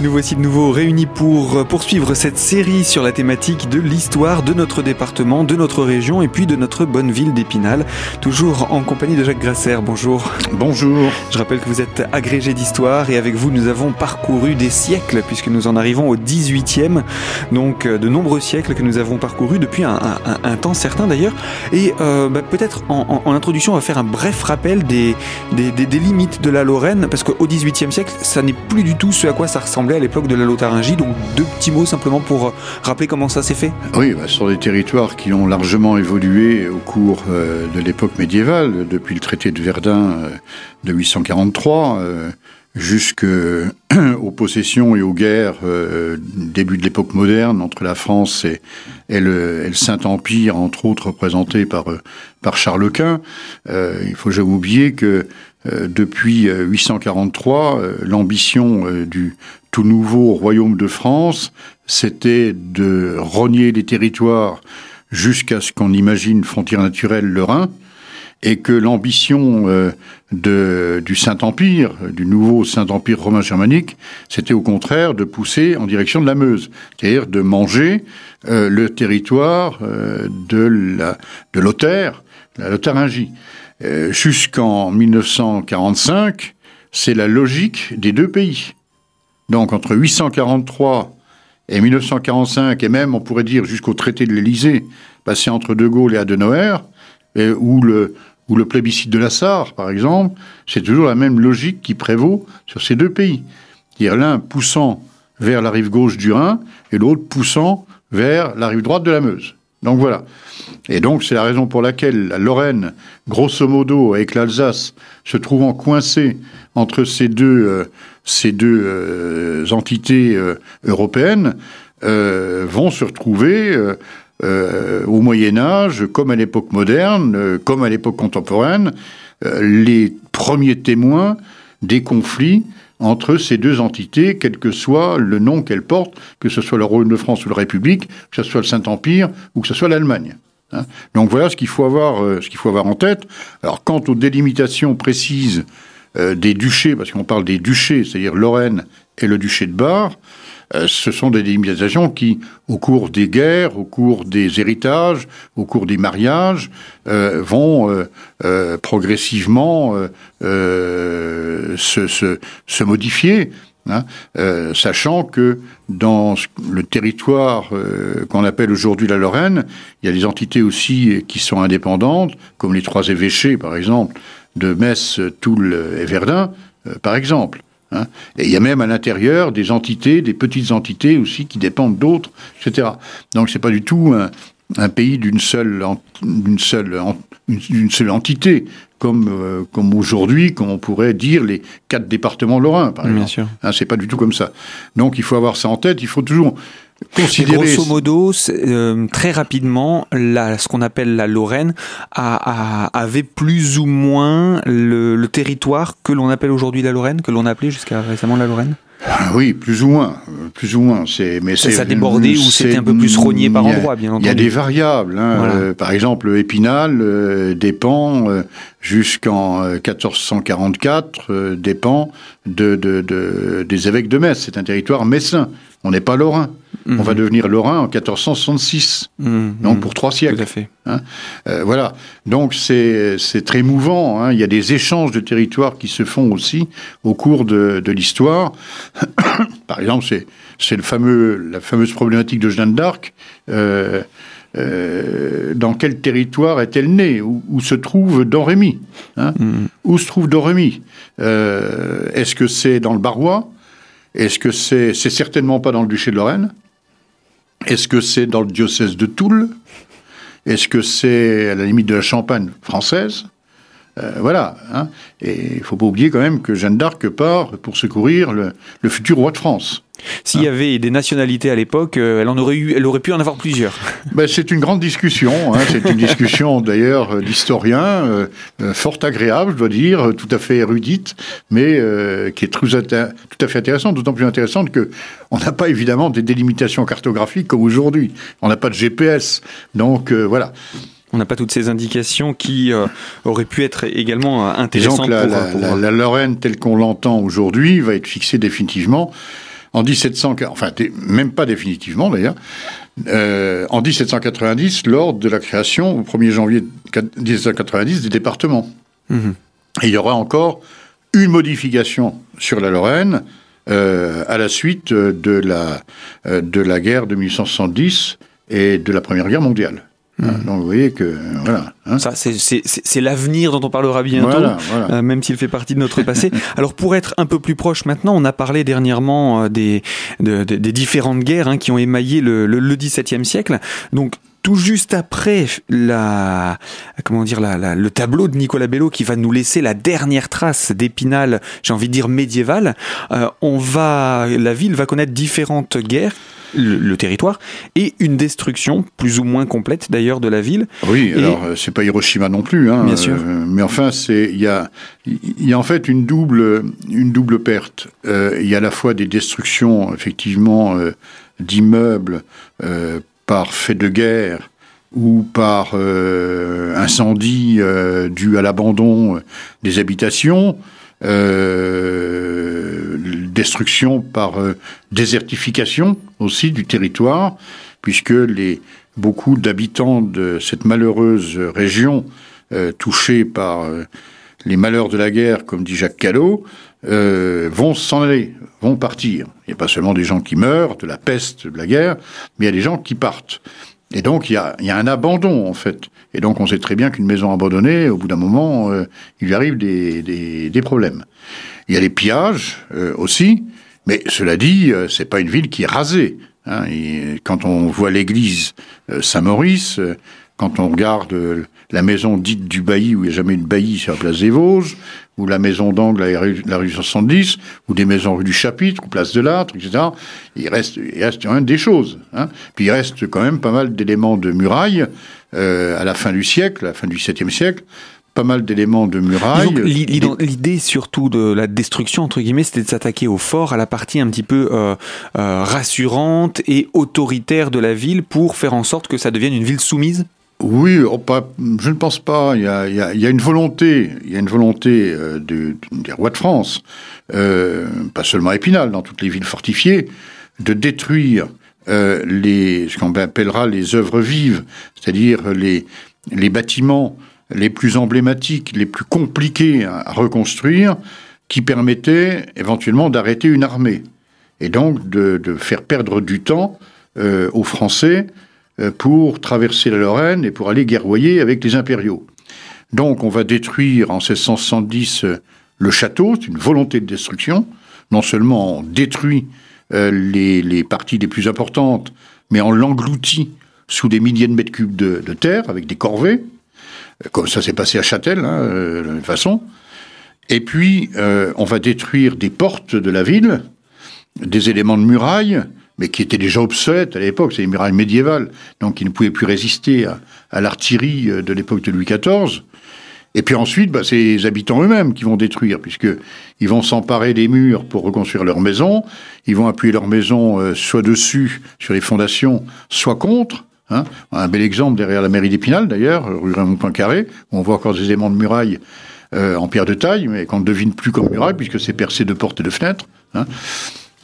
nous voici de nouveau réunis pour poursuivre cette série sur la thématique de l'histoire de notre département, de notre région et puis de notre bonne ville d'Épinal. Toujours en compagnie de Jacques Grasser. Bonjour. Bonjour. Je rappelle que vous êtes agrégé d'histoire et avec vous nous avons parcouru des siècles puisque nous en arrivons au 18e. Donc euh, de nombreux siècles que nous avons parcourus depuis un, temps certain d'ailleurs. Et euh, bah, peut-être en, introduction on va faire un bref rappel des, des, des limites de la Lorraine parce qu'au 18e siècle ça n'est plus du tout ce à quoi ça à l'époque de la Lotharingie. Donc deux petits mots simplement pour euh, rappeler comment ça s'est fait. Oui, bah, sont des territoires qui ont largement évolué au cours euh, de l'époque médiévale, depuis le traité de Verdun euh, de 843 jusqu'aux possessions et aux guerres début de l'époque moderne entre la France et, le, Saint-Empire, entre autres représenté par, par Charles Quint. il faut jamais oublier que euh, depuis 843, euh, euh, l'ambition du tout nouveau royaume de France, c'était de rogner les territoires jusqu'à ce qu'on imagine frontière naturelle le Rhin, et que l'ambition du Saint-Empire, du nouveau Saint-Empire romain germanique, c'était au contraire de pousser en direction de la Meuse, c'est-à-dire de manger le territoire de la de la Lotharingie. Euh, jusqu'en 1945, c'est la logique des deux pays. Donc entre 843 et 1945, et même on pourrait dire jusqu'au traité de l'Élysée, passé entre De Gaulle et Adenauer, et, ou, le, le plébiscite de la Sarre, par exemple, c'est toujours la même logique qui prévaut sur ces deux pays. C'est-à-dire l'un poussant vers la rive gauche du Rhin et l'autre poussant vers la rive droite de la Meuse. Donc voilà. Et donc c'est la raison pour laquelle la Lorraine, grosso modo, avec l'Alsace, se trouvant coincée entre ces deux, euh, euh, entités euh, européennes, vont se retrouver au Moyen Âge, comme à l'époque moderne, comme à l'époque contemporaine, les premiers témoins des conflits entre ces deux entités, quel que soit le nom qu'elles portent, que ce soit le Royaume de France ou la République, que ce soit le Saint-Empire ou que ce soit l'Allemagne. Hein. Donc voilà ce qu'il faut avoir, euh, faut avoir en tête. Alors quant aux délimitations précises euh, des duchés, parce qu'on parle des duchés, c'est-à-dire Lorraine et le duché de Bar, ce sont des délimitations qui, au cours des guerres, au cours des héritages, au cours des mariages, vont progressivement se, modifier. Hein, euh, sachant que dans le territoire euh, qu'on appelle aujourd'hui la Lorraine, il y a des entités aussi qui sont indépendantes, comme les trois évêchés, par exemple, de Metz, Toul et Verdun, euh, par exemple. Hein. Et il y a même à l'intérieur des entités, des petites entités aussi qui dépendent d'autres, etc. Donc c'est pas du tout un, un pays d'une seule, d'une seule, d'une seule entité, comme, euh, comme aujourd'hui, comme on pourrait dire les quatre départements lorrains, par exemple. Bien sûr. Hein, c'est pas du tout comme ça. Donc il faut avoir ça en tête. Il faut toujours grosso modo, euh, très rapidement, la, ce qu'on appelle la Lorraine a, avait plus ou moins le, le territoire que l'on appelle aujourd'hui la Lorraine, que l'on appelait jusqu'à récemment la Lorraine? Ah oui, plus ou moins, plus ou moins. C'est, mais c'est, ça débordait ou c'était un peu plus rogné par endroits, bien entendu. Il y a des variables. Hein. Euh, par exemple, Épinal euh, dépend euh, jusqu'en 1444 dépend de, de, de, des évêques de Metz. C'est un territoire messin. On n'est pas lorrain. On va devenir lorrain en 1466, mhm. donc pour trois siècles. Tout à fait. Hein. Euh, voilà. Donc c'est très mouvant. Hein. Il y a des échanges de territoires qui se font aussi au cours de, de l'histoire. Par exemple, c'est le fameux la fameuse problématique de Jeanne d'Arc. Euh, euh, dans quel territoire est-elle née? Où, où, se trouve Domrémy hein? Où se trouve Domrémy Est-ce que c'est dans le Barrois? Est-ce que c'est c'est certainement pas dans le duché de Lorraine? Est-ce que c'est dans le diocèse de Toul? Est-ce que c'est à la limite de la Champagne française euh, voilà. Hein. Et il faut pas oublier quand même que Jeanne d'Arc part pour secourir le, futur roi de France. S'il y hein. avait des nationalités à l'époque, euh, elle, en aurait eu, elle aurait pu en avoir plusieurs. Ben, c'est une grande discussion. Hein. C'est une discussion d'ailleurs euh, d'historiens, fort agréable, je dois dire, tout à fait érudite, mais qui est tout à fait intéressante, d'autant plus intéressante que on n'a pas évidemment des délimitations cartographiques comme aujourd'hui. On n'a pas de GPS, donc voilà. On n'a pas toutes ces indications qui euh, auraient pu être également euh, intéressantes. la, la, Lorraine telle qu'on l'entend aujourd'hui va être fixée définitivement en 1700, enfin même pas définitivement d'ailleurs, euh, en 1790 lors de la création au 1er janvier 1790 des départements. Mhm. Et il y aura encore une modification sur la Lorraine euh, à la suite de la, de la guerre de 1870 et de la Première Guerre mondiale. Hmm. Donc vous voyez que voilà. Hein. Ça c'est l'avenir dont on parlera bientôt, euh, même s'il fait partie de notre passé. Alors pour être un peu plus proche maintenant, on a parlé dernièrement euh, des, des différentes guerres hein, qui ont émaillé le, le, XVIIe siècle. Donc tout juste après la comment dire la, le tableau de Nicolas Bello qui va nous laisser la dernière trace d'Épinal, j'ai envie de dire médiévale, euh, on va la ville va connaître différentes guerres le, territoire, et une destruction plus ou moins complète d'ailleurs de la ville. Oui, alors euh, c'est pas Hiroshima non plus, hein, bien sûr. Euh, mais enfin, c'est il y a il y a en fait une double une double perte. Euh, il y a à la fois des destructions effectivement d'immeubles par fait de guerre ou par incendie dû à l'abandon des habitations. Euh, destruction par euh, désertification aussi du territoire, puisque les, beaucoup d'habitants de cette malheureuse région euh, touchée par les malheurs de la guerre, comme dit Jacques Callot, vont s'en aller, vont partir. Il n'y a pas seulement des gens qui meurent de la peste de la guerre, mais il y a des gens qui partent. Et donc il y a, y a, un abandon en fait. Et donc on sait très bien qu'une maison abandonnée, au bout d'un moment, euh, il arrive des, problèmes. Il y a les pillages euh, aussi, mais cela dit, euh, c'est pas une ville qui est rasée. Hein. Et quand on voit l'église Saint-Maurice, quand on regarde la maison dite du bailli, où il n'y a jamais une bailli sur la place des Vosges, ou la maison d'angle à la rue 70, ou des maisons rue du Chapitre, ou place de l'Âtre, etc. Il reste, il reste quand même des choses. Hein. Puis il reste quand même pas mal d'éléments de murailles euh, à la fin du siècle, à la fin du 7e siècle, pas mal d'éléments de murailles. L'idée surtout de la destruction, entre guillemets, c'était de s'attaquer au fort, à la partie un petit peu euh, euh, rassurante et autoritaire de la ville pour faire en sorte que ça devienne une ville soumise? Oui, oh, je ne pense pas. Il y a, une volonté, il y a une volonté euh, des rois de France, euh, pas seulement Épinal, dans toutes les villes fortifiées, de détruire euh, ce qu'on appellera les œuvres vives, c'est-à-dire les, bâtiments les plus emblématiques, les plus compliqués à reconstruire, qui permettaient éventuellement d'arrêter une armée et donc de, faire perdre du temps aux Français pour traverser la Lorraine et pour aller guerroyer avec les impériaux. Donc on va détruire en 1670 euh, le château, c'est une volonté de destruction. Non seulement on détruit euh, les, parties les plus importantes, mais on l'engloutit sous des milliers de mètres cubes de, terre avec des corvées, comme ça s'est passé à Châtel, hein, de toute façon. Et puis on va détruire des portes de la ville, des éléments de muraille, mais qui étaient déjà obsolètes à l'époque, c'est les murailles médiévales, donc qui ne pouvaient plus résister à, l'artillerie euh, de l'époque de Louis XIV. Et puis ensuite, bah, c'est les habitants eux-mêmes qui vont détruire, puisqu'ils vont s'emparer des murs pour reconstruire leur maison, ils vont appuyer leur maison euh, soit dessus, sur les fondations, soit contre. Hein. Un bel exemple derrière la mairie d'Épinal, d'ailleurs, rue Raymond-Poincaré, où on voit encore des éléments de muraille euh, en pierre de taille, mais qu'on ne devine plus comme muraille, puisque c'est percé de portes et de fenêtres. Hein.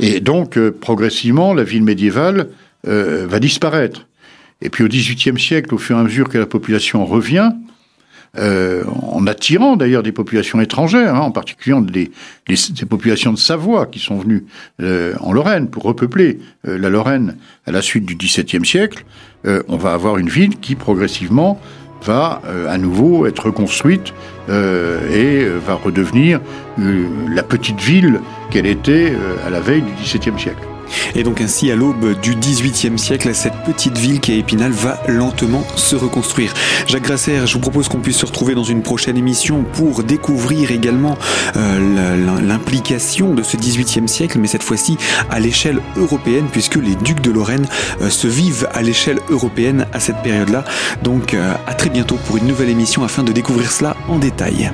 Et donc, euh, progressivement, la ville médiévale euh, va disparaître. Et puis au XVIIIe siècle, au fur et à mesure que la population revient, euh, en attirant d'ailleurs des populations étrangères, hein, en particulier des, des, populations de Savoie qui sont venues en Lorraine pour repeupler la Lorraine à la suite du XVIIe siècle, on va avoir une ville qui progressivement va à nouveau être reconstruite et va redevenir la petite ville qu'elle était euh, à la veille du XVIIe siècle. Et donc ainsi, à l'aube du XVIIIe siècle, cette petite ville qui est Épinal va lentement se reconstruire. Jacques Grasser, je vous propose qu'on puisse se retrouver dans une prochaine émission pour découvrir également euh, l'implication de ce XVIIIe siècle, mais cette fois-ci à l'échelle européenne, puisque les ducs de Lorraine euh, se vivent à l'échelle européenne à cette période-là. Donc à très bientôt pour une nouvelle émission afin de découvrir cela en détail.